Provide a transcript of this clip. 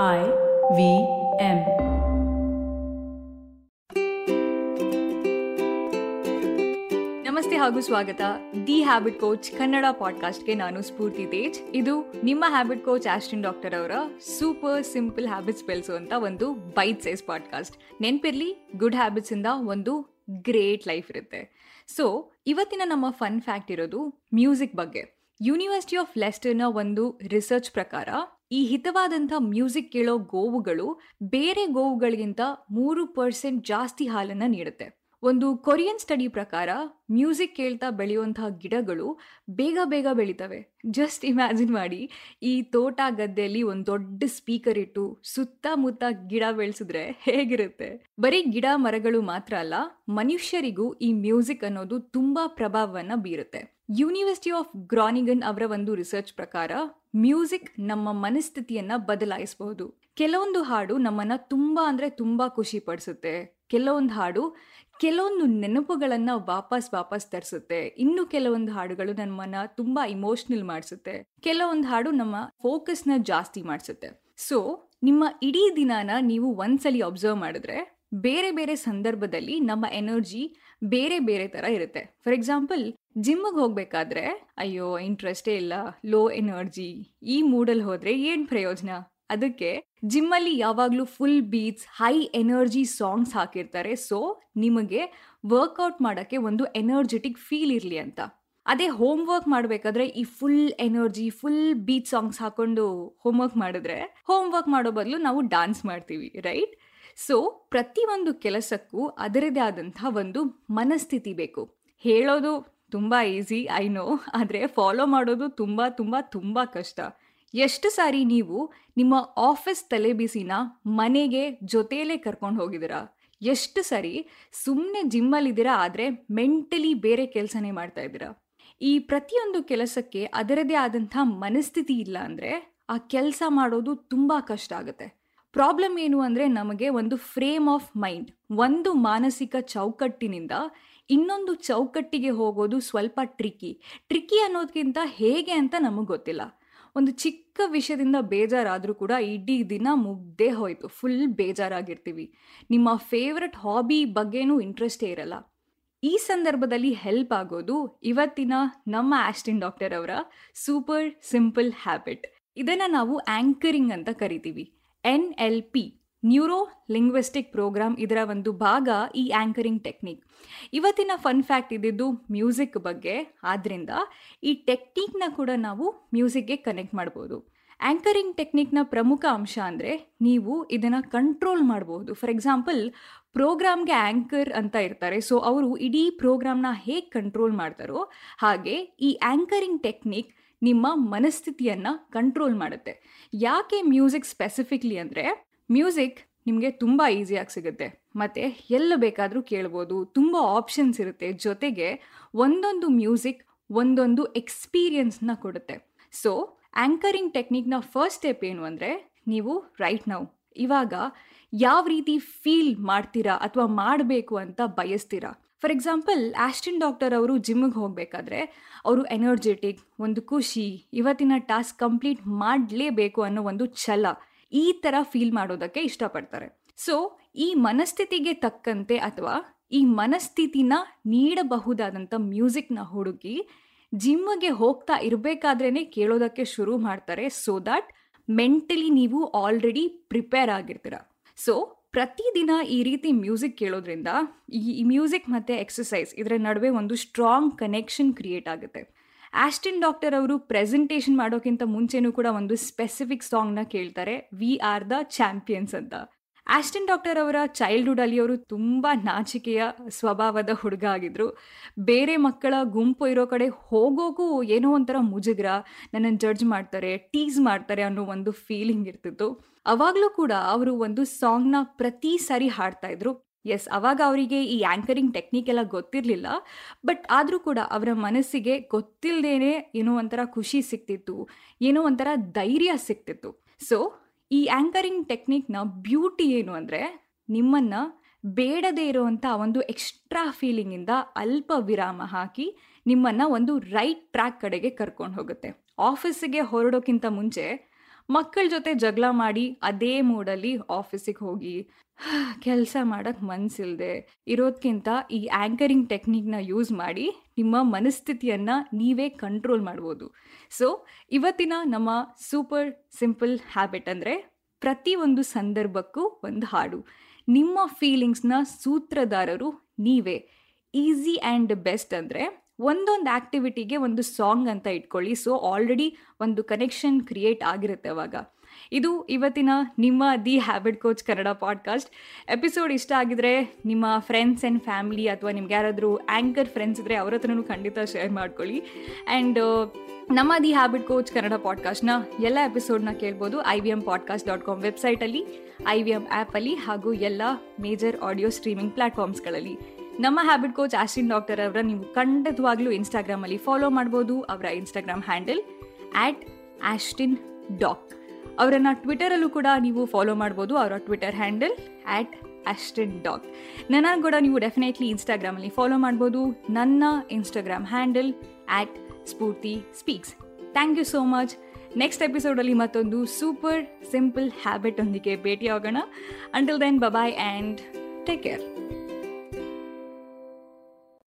I V M. ನಮಸ್ತೆ ಹಾಗೂ ಸ್ವಾಗತ. ದಿ ಹ್ಯಾಬಿಟ್ ಕೋಚ್ ಕನ್ನಡ ಪಾಡ್ಕಾಸ್ಟ್ಗೆ ನಾನು ಸ್ಫೂರ್ತಿ ತೇಜ್. ಇದು ನಿಮ್ಮ ಹ್ಯಾಬಿಟ್ ಕೋಚ್ ಆಸ್ಟಿನ್ ಡಾಕ್ಟರ್ ಅವರ ಸೂಪರ್ ಸಿಂಪಲ್ ಹ್ಯಾಬಿಟ್ಸ್ ಬೆಳೆಸುವಂತ ಒಂದು ಬೈಟ್ ಸೈಸ್ ಪಾಡ್ಕಾಸ್ಟ್ ನೆನ್ಪಿರ್ಲಿ ಗುಡ್ ಹ್ಯಾಬಿಟ್ಸ್ ಇಂದ ಒಂದು ಗ್ರೇಟ್ ಲೈಫ್ ಇರುತ್ತೆ. ಸೊ ಇವತ್ತಿನ ನಮ್ಮ ಫನ್ ಫ್ಯಾಕ್ಟ್ ಇರೋದು ಮ್ಯೂಸಿಕ್ ಬಗ್ಗೆ. ಯೂನಿವರ್ಸಿಟಿ ಆಫ್ ಲೆಸ್ಟರ್ನ ಒಂದು ರಿಸರ್ಚ್ ಪ್ರಕಾರ ಈ ಹಿತವಾದಂಥ ಮ್ಯೂಸಿಕ್ ಕೇಳೋ ಗೋವುಗಳು ಬೇರೆ ಗೋವುಗಳಿಗಿಂತ ಮೂರು ಪರ್ಸೆಂಟ್ ಜಾಸ್ತಿ ಹಾಲನ್ನು ನೀಡುತ್ತೆ. ಒಂದು ಕೊರಿಯನ್ ಸ್ಟಡಿ ಪ್ರಕಾರ ಮ್ಯೂಸಿಕ್ ಕೇಳ್ತಾ ಬೆಳೆಯುವಂತಹ ಗಿಡಗಳು ಬೇಗ ಬೇಗ ಬೆಳೀತವೆ. ಜಸ್ಟ್ ಇಮ್ಯಾಜಿನ್ ಮಾಡಿ. ಈ ತೋಟ ಗದ್ದೆಯಲ್ಲಿ ಒಂದು ದೊಡ್ಡ ಸ್ಪೀಕರ್ ಇಟ್ಟು ಸುತ್ತಮುತ್ತ ಗಿಡ ಬೆಳೆಸಿದ್ರೆ ಹೇಗಿರುತ್ತೆ? ಬರೀ ಗಿಡ ಮರಗಳು ಮಾತ್ರ ಅಲ್ಲ, ಮನುಷ್ಯರಿಗೂ ಈ ಮ್ಯೂಸಿಕ್ ಅನ್ನೋದು ತುಂಬಾ ಪ್ರಭಾವವನ್ನ ಬೀರುತ್ತೆ. ಯೂನಿವರ್ಸಿಟಿ ಆಫ್ ಗ್ರಾನಿಗನ್ ಅವರ ಒಂದು ರಿಸರ್ಚ್ ಪ್ರಕಾರ ಮ್ಯೂಸಿಕ್ ನಮ್ಮ ಮನಸ್ಥಿತಿಯನ್ನ ಬದಲಾಯಿಸಬಹುದು. ಕೆಲವೊಂದು ಹಾಡು ನಮ್ಮನ್ನ ತುಂಬಾ ಅಂದ್ರೆ ತುಂಬಾ ಖುಷಿ ಪಡಿಸುತ್ತೆ. ಕೆಲವೊಂದು ಹಾಡು ಕೆಲವೊಂದು ನೆನಪುಗಳನ್ನ ವಾಪಸ್ ವಾಪಸ್ ತರಿಸುತ್ತೆ. ಇನ್ನು ಕೆಲವೊಂದು ಹಾಡುಗಳು ನಮ್ಮನ್ನ ತುಂಬಾ ಇಮೋಷ್ನಲ್ ಮಾಡಿಸುತ್ತೆ. ಕೆಲವೊಂದು ಹಾಡು ನಮ್ಮ ಫೋಕಸ್ನ ಜಾಸ್ತಿ ಮಾಡಿಸುತ್ತೆ. ಸೊ ನಿಮ್ಮ ಇಡೀ ದಿನಾನ ನೀವು ಒಂದ್ಸಲಿ ಅಬ್ಸರ್ವ್ ಮಾಡಿದ್ರೆ ಬೇರೆ ಬೇರೆ ಸಂದರ್ಭದಲ್ಲಿ ನಮ್ಮ ಎನರ್ಜಿ ಬೇರೆ ಬೇರೆ ಥರ ಇರುತ್ತೆ. ಫಾರ್ ಎಕ್ಸಾಂಪಲ್ ಜಿಮ್ಮಿಗೆ ಹೋಗ್ಬೇಕಾದ್ರೆ, ಅಯ್ಯೋ ಇಂಟ್ರೆಸ್ಟೇ ಇಲ್ಲ ಲೋ ಎನರ್ಜಿ ಈ ಮೂಡಲ್ಲಿ ಹೋದ್ರೆ ಏನು ಪ್ರಯೋಜನ? ಅದಕ್ಕೆ ಜಿಮ್ಮಲ್ಲಿ ಯಾವಾಗಲೂ full beats high energy songs ಹಾಕಿರ್ತಾರೆ. ಸೊ ನಿಮಗೆ ವರ್ಕೌಟ್ ಮಾಡೋಕ್ಕೆ ಒಂದು ಎನರ್ಜೆಟಿಕ್ ಫೀಲ್ ಇರಲಿ ಅಂತ. ಅದೇ ಹೋಮ್ ವರ್ಕ್ ಮಾಡಬೇಕಾದ್ರೆ ಈ full energy full beat songs ಹಾಕೊಂಡು ಹೋಮ್ ವರ್ಕ್ ಮಾಡಿದ್ರೆ ಹೋಮ್ ವರ್ಕ್ ಮಾಡೋ ಬದಲು ನಾವು ಡಾನ್ಸ್ ಮಾಡ್ತೀವಿ ರೈಟ್ ಸೊ ಪ್ರತಿಯೊಂದು ಕೆಲಸಕ್ಕೂ ಅದರದೇ ಆದಂಥ ಒಂದು ಮನಸ್ಥಿತಿ ಬೇಕು. ಹೇಳೋದು ತುಂಬಾ ಈಸಿ ಐ ನೋ ಆದರೆ ಫಾಲೋ ಮಾಡೋದು ತುಂಬಾ ತುಂಬಾ ತುಂಬಾ ಕಷ್ಟ. ಎಷ್ಟು ಸಾರಿ ನೀವು ನಿಮ್ಮ ಆಫೀಸ್ ತಲೆಬಿಸಿನ ಮನೆಗೆ ಜೊತೆಯಲ್ಲೇ ಕರ್ಕೊಂಡು ಹೋಗಿದ್ದೀರಾ? ಎಷ್ಟು ಸಾರಿ ಸುಮ್ಮನೆ ಜಿಮ್ಮಲ್ಲಿದ್ದೀರಾ ಆದರೆ ಮೆಂಟಲಿ ಬೇರೆ ಕೆಲಸನೇ ಮಾಡ್ತಾ ಇದ್ದೀರಾ? ಈ ಪ್ರತಿಯೊಂದು ಕೆಲಸಕ್ಕೆ ಅದರದೇ ಆದಂಥ ಮನಸ್ಥಿತಿ ಇಲ್ಲ ಅಂದರೆ ಆ ಕೆಲಸ ಮಾಡೋದು ತುಂಬ ಕಷ್ಟ ಆಗುತ್ತೆ. ಪ್ರಾಬ್ಲಮ್ ಏನು ಅಂದರೆ ನಮಗೆ ಒಂದು ಫ್ರೇಮ್ ಆಫ್ ಮೈಂಡ್ ಒಂದು ಮಾನಸಿಕ ಚೌಕಟ್ಟಿನಿಂದ ಇನ್ನೊಂದು ಚೌಕಟ್ಟಿಗೆ ಹೋಗೋದು ಸ್ವಲ್ಪ ಟ್ರಿಕ್ಕಿ ಟ್ರಿಕ್ಕಿ ಅನ್ನೋದಕ್ಕಿಂತ ಹೇಗೆ ಅಂತ ನಮಗೆ ಗೊತ್ತಿಲ್ಲ. ಒಂದು ಚಿಕ್ಕ ವಿಷಯದಿಂದ ಬೇಜಾರಾದರೂ ಕೂಡ ಇಡೀ ದಿನ ಮುಗ್ದೇ ಹೋಯಿತು. ಫುಲ್ ಬೇಜಾರಾಗಿರ್ತೀವಿ. ನಿಮ್ಮ ಫೇವ್ರೆಟ್ ಹಾಬಿ ಬಗ್ಗೆನೂ ಇಂಟ್ರೆಸ್ಟೇ ಇರಲ್ಲ. ಈ ಸಂದರ್ಭದಲ್ಲಿ ಹೆಲ್ಪ್ ಆಗೋದು ಇವತ್ತಿನ ನಮ್ಮ ಆಸ್ಟಿನ್ ಡಾಕ್ಟರ್ ಅವರ ಸೂಪರ್ ಸಿಂಪಲ್ ಹ್ಯಾಬಿಟ್ ಇದನ್ನು ನಾವು ಆ್ಯಂಕರಿಂಗ್ ಅಂತ ಕರಿತೀವಿ. N L P neuro linguistic program ಇದರ ಒಂದು ಭಾಗ ಈ ಆಂಕರಿಂಗ್ ಟೆಕ್ನಿಕ್ ಇವತ್ತಿನ ಫನ್ ಫ್ಯಾಕ್ಟ್ ಇದ್ದಿದ್ದು ಮ್ಯೂಸಿಕ್ ಬಗ್ಗೆ. ಆದ್ದರಿಂದ ಈ ಟೆಕ್ನಿಕ್ನ ಕೂಡ ನಾವು ಮ್ಯೂಸಿಕ್ಗೆ ಕನೆಕ್ಟ್ ಮಾಡ್ಬೋದು. ಆ್ಯಂಕರಿಂಗ್ ಟೆಕ್ನಿಕ್ನ ಪ್ರಮುಖ ಅಂಶ ಅಂದರೆ ನೀವು ಇದನ್ನು ಕಂಟ್ರೋಲ್ ಮಾಡ್ಬೋದು. ಫಾರ್ ಎಕ್ಸಾಂಪಲ್ ಪ್ರೋಗ್ರಾಮ್ಗೆ ಆ್ಯಂಕರ್ ಅಂತ ಇರ್ತಾರೆ. ಸೊ ಅವರು ಇಡೀ ಪ್ರೋಗ್ರಾಮ್ನ ಹೇಗೆ ಕಂಟ್ರೋಲ್ ಮಾಡ್ತಾರೋ ಹಾಗೆ ಈ ಆ್ಯಂಕರಿಂಗ್ ಟೆಕ್ನಿಕ್ ನಿಮ್ಮ ಮನಸ್ಥಿತಿಯನ್ನು ಕಂಟ್ರೋಲ್ ಮಾಡುತ್ತೆ. ಯಾಕೆ ಮ್ಯೂಸಿಕ್ ಸ್ಪೆಸಿಫಿಕ್ಲಿ ಅಂದರೆ ಮ್ಯೂಸಿಕ್ ನಿಮಗೆ ತುಂಬ ಈಸಿಯಾಗಿ ಸಿಗುತ್ತೆ. ಮತ್ತು ಎಲ್ಲ ಬೇಕಾದರೂ ಕೇಳ್ಬೋದು. ತುಂಬ ಆಪ್ಷನ್ಸ್ ಇರುತ್ತೆ. ಜೊತೆಗೆ ಒಂದೊಂದು ಮ್ಯೂಸಿಕ್ ಒಂದೊಂದು ಎಕ್ಸ್ಪೀರಿಯನ್ಸ್ನ ಕೊಡುತ್ತೆ. ಸೊ ಆ್ಯಂಕರಿಂಗ್ ಟೆಕ್ನಿಕ್ನ ಫಸ್ಟ್ ಸ್ಟೆಪ್ ಏನು ಅಂದರೆ ನೀವು ರೈಟ್ ನೌ ಇವಾಗ ಯಾವ ರೀತಿ ಫೀಲ್ ಮಾಡ್ತೀರಾ ಅಥವಾ ಮಾಡಬೇಕು ಅಂತ ಬಯಸ್ತೀರಾ? ಫಾರ್ ಎಕ್ಸಾಂಪಲ್ ಆಸ್ಟಿನ್ ಡಾಕ್ಟರ್ ಅವರು ಜಿಮ್ಮಿಗೆ ಹೋಗಬೇಕಾದ್ರೆ ಅವರು ಎನರ್ಜೆಟಿಕ್ ಒಂದು ಖುಷಿ, ಇವತ್ತಿನ ಟಾಸ್ಕ್ ಕಂಪ್ಲೀಟ್ ಮಾಡಲೇಬೇಕು ಅನ್ನೋ ಒಂದು ಛಲ. ಈ ಥರ ಫೀಲ್ ಮಾಡೋದಕ್ಕೆ ಇಷ್ಟಪಡ್ತಾರೆ. ಸೊ ಈ ಮನಸ್ಥಿತಿಗೆ ತಕ್ಕಂತೆ ಅಥವಾ ಈ ಮನಸ್ಥಿತಿನ ನೀಡಬಹುದಾದಂಥ ಮ್ಯೂಸಿಕ್ನ ಹುಡುಕಿ ಜಿಮ್ಗೆ ಹೋಗ್ತಾ ಇರಬೇಕಾದ್ರೇ ಕೇಳೋದಕ್ಕೆ ಶುರು ಮಾಡ್ತಾರೆ. ಸೊ ದಟ್ ಮೆಂಟಲಿ ನೀವು ಆಲ್ರೆಡಿ ಪ್ರಿಪೇರ್ ಆಗಿರ್ತೀರ. ಸೊ ಪ್ರತಿದಿನ ಈ ರೀತಿ ಮ್ಯೂಸಿಕ್ ಕೇಳೋದ್ರಿಂದ ಈ ಮ್ಯೂಸಿಕ್ ಮತ್ತು ಎಕ್ಸಸೈಸ್ ಇದರ ನಡುವೆ ಒಂದು ಸ್ಟ್ರಾಂಗ್ ಕನೆಕ್ಷನ್ ಕ್ರಿಯೇಟ್ ಆಗುತ್ತೆ. ಆಸ್ಟಿನ್ ಡಾಕ್ಟರ್ ಅವರು ಪ್ರೆಸೆಂಟೇಷನ್ ಮಾಡೋಕ್ಕಿಂತ ಮುಂಚೆನೂ ಕೂಡ ಒಂದು ಸ್ಪೆಸಿಫಿಕ್ ಸಾಂಗ್ನ ಕೇಳ್ತಾರೆ ವಿ ಆರ್ ದ ಚಾಂಪಿಯನ್ಸ್ ಅಂತ. ಆಸ್ಟಿನ್ ಡಾಕ್ಟರ್ ಅವರ ಚೈಲ್ಡ್ಹುಡ್ ಅಲ್ಲಿ ಅವರು ತುಂಬ ನಾಚಿಕೆಯ ಸ್ವಭಾವದ ಹುಡುಗ ಆಗಿದ್ರು. ಬೇರೆ ಮಕ್ಕಳ ಗುಂಪು ಇರೋ ಕಡೆ ಹೋಗೋಕ್ಕೂ ಏನೋ ಒಂಥರ ಮುಜುಗ್ರ ನನ್ನನ್ನು ಜಡ್ಜ್ ಮಾಡ್ತಾರೆ ಟೀಸ್ ಮಾಡ್ತಾರೆ ಅನ್ನೋ ಒಂದು ಫೀಲಿಂಗ್ ಇರ್ತಿತ್ತು. ಅವಾಗಲೂ ಕೂಡ ಅವರು ಒಂದು ಸಾಂಗ್ನ ಪ್ರತಿ ಸಾರಿ ಹಾಡ್ತಾ ಇದ್ರು. ಎಸ್ ಅವಾಗ ಅವರಿಗೆ ಈ ಆ್ಯಂಕರಿಂಗ್ ಟೆಕ್ನಿಕ್ ಎಲ್ಲ ಗೊತ್ತಿರಲಿಲ್ಲ ಬಟ್ ಆದರೂ ಕೂಡ ಅವರ ಮನಸ್ಸಿಗೆ ಗೊತ್ತಿಲ್ಲದೇನೆ ಏನೋ ಒಂಥರ ಖುಷಿ ಸಿಕ್ತಿತ್ತು, ಏನೋ ಒಂಥರ ಧೈರ್ಯ ಸಿಕ್ತಿತ್ತು. ಸೊ ಈ ಆ್ಯಂಕರಿಂಗ್ ಟೆಕ್ನಿಕ್ನ ಬ್ಯೂಟಿ ಏನು ಅಂದರೆ ನಿಮ್ಮನ್ನು ಬೇಡದೇ ಇರುವಂಥ ಒಂದು ಎಕ್ಸ್ಟ್ರಾ ಫೀಲಿಂಗಿಂದ ಅಲ್ಪ ವಿರಾಮ ಹಾಕಿ ನಿಮ್ಮನ್ನು ಒಂದು ರೈಟ್ ಟ್ರ್ಯಾಕ್ ಕಡೆಗೆ ಕರ್ಕೊಂಡು ಹೋಗುತ್ತೆ. ಆಫೀಸಿಗೆ ಹೊರಡೋಕ್ಕಿಂತ ಮುಂಚೆ ಮಕ್ಕಳ ಜೊತೆ ಜಗಳ ಮಾಡಿ ಅದೇ ಮೂಡಲ್ಲಿ ಆಫೀಸಿಗೆ ಹೋಗಿ ಕೆಲಸ ಮಾಡೋಕ್ಕೆ ಮನಸ್ಸಿಲ್ಲದೆ ಇರೋದ್ಕಿಂತ ಈ ಆ್ಯಂಕರಿಂಗ್ ಟೆಕ್ನಿಕ್ನ ಯೂಸ್ ಮಾಡಿ ನಿಮ್ಮ ಮನಸ್ಥಿತಿಯನ್ನು ನೀವೇ ಕಂಟ್ರೋಲ್ ಮಾಡ್ಬೋದು. ಸೊ ಇವತ್ತಿನ ನಮ್ಮ ಸೂಪರ್ ಸಿಂಪಲ್ ಹ್ಯಾಬಿಟ್ ಅಂದರೆ ಪ್ರತಿಯೊಂದು ಸಂದರ್ಭಕ್ಕೂ ಒಂದು ಹಾಡು. ನಿಮ್ಮ ಫೀಲಿಂಗ್ಸ್ನ ಸೂತ್ರಧಾರರು ನೀವೇ. ಈಸಿ ಆ್ಯಂಡ್ ಬೆಸ್ಟ್ ಅಂದರೆ ಒಂದೊಂದು ಆ್ಯಕ್ಟಿವಿಟಿಗೆ ಒಂದು ಸಾಂಗ್ ಅಂತ ಇಟ್ಕೊಳ್ಳಿ. ಸೊ ಆಲ್ರೆಡಿ ಒಂದು ಕನೆಕ್ಷನ್ ಕ್ರಿಯೇಟ್ ಆಗಿರುತ್ತೆ ಅವಾಗ. ಇದು ಇವತ್ತಿನ ನಿಮ್ಮ the habit coach Kannada podcast episode ಇಷ್ಟ ಆಗಿದ್ರೆ ನಿಮ್ಮ ಫ್ರೆಂಡ್ಸ್ ಆ್ಯಂಡ್ ಫ್ಯಾಮಿಲಿ ಅಥವಾ ನಿಮ್ಗೆ ಯಾರಾದರೂ ಆ್ಯಂಕರ್ ಫ್ರೆಂಡ್ಸ್ ಇದ್ದರೆ ಅವ್ರ ಹತ್ರನೂ ಖಂಡಿತ ಶೇರ್ ಮಾಡ್ಕೊಳ್ಳಿ. ಆ್ಯಂಡ್ ನಮ್ಮ ದಿ ಹ್ಯಾಬಿಟ್ ಕೋಚ್ ಕನ್ನಡ ಪಾಡ್ಕಾಸ್ಟ್ನ ಎಲ್ಲ ಎಪಿಸೋಡ್ನ ಕೇಳ್ಬೋದು I V M podcast dot com ವೆಬ್ಸೈಟಲ್ಲಿ ಐ ವಿ ಎಂ ಆ್ಯಪಲ್ಲಿ ಹಾಗೂ ಎಲ್ಲ ಮೇಜರ್ ಆಡಿಯೋ ಸ್ಟ್ರೀಮಿಂಗ್ ಪ್ಲಾಟ್ಫಾರ್ಮ್ಸ್ಗಳಲ್ಲಿ ನಮ್ಮ ಹ್ಯಾಬಿಟ್ ಕೋಚ್ ಆಶ್ವಿನ್ ಡಾಕ್ಟರ್ ಅವರ ನೀವು ಖಂಡಿತವಾಗ್ಲೂ ಇನ್ಸ್ಟಾಗ್ರಾಮಲ್ಲಿ ಫಾಲೋ ಮಾಡ್ಬೋದು, ಅವರ Instagram handle at Ashtin doc ಅವರನ್ನು ಟ್ವಿಟರಲ್ಲೂ ಕೂಡ ನೀವು ಫಾಲೋ ಮಾಡ್ಬೋದು, ಅವರ Twitter handle at Austin doc ನನ್ನ ಕೂಡ ನೀವು ಡೆಫಿನೆಟ್ಲಿ ಇನ್ಸ್ಟಾಗ್ರಾಮಲ್ಲಿ ಫಾಲೋ ಮಾಡ್ಬೋದು, ನನ್ನ Instagram handle at Spoorthi speaks thank you so much next ಎಪಿಸೋಡಲ್ಲಿ ಮತ್ತೊಂದು ಸೂಪರ್ ಸಿಂಪಲ್ ಹ್ಯಾಬಿಟ್ ಒಂದಿಗೆ ಭೇಟಿಯಾಗೋಣ. Until then bye bye and take care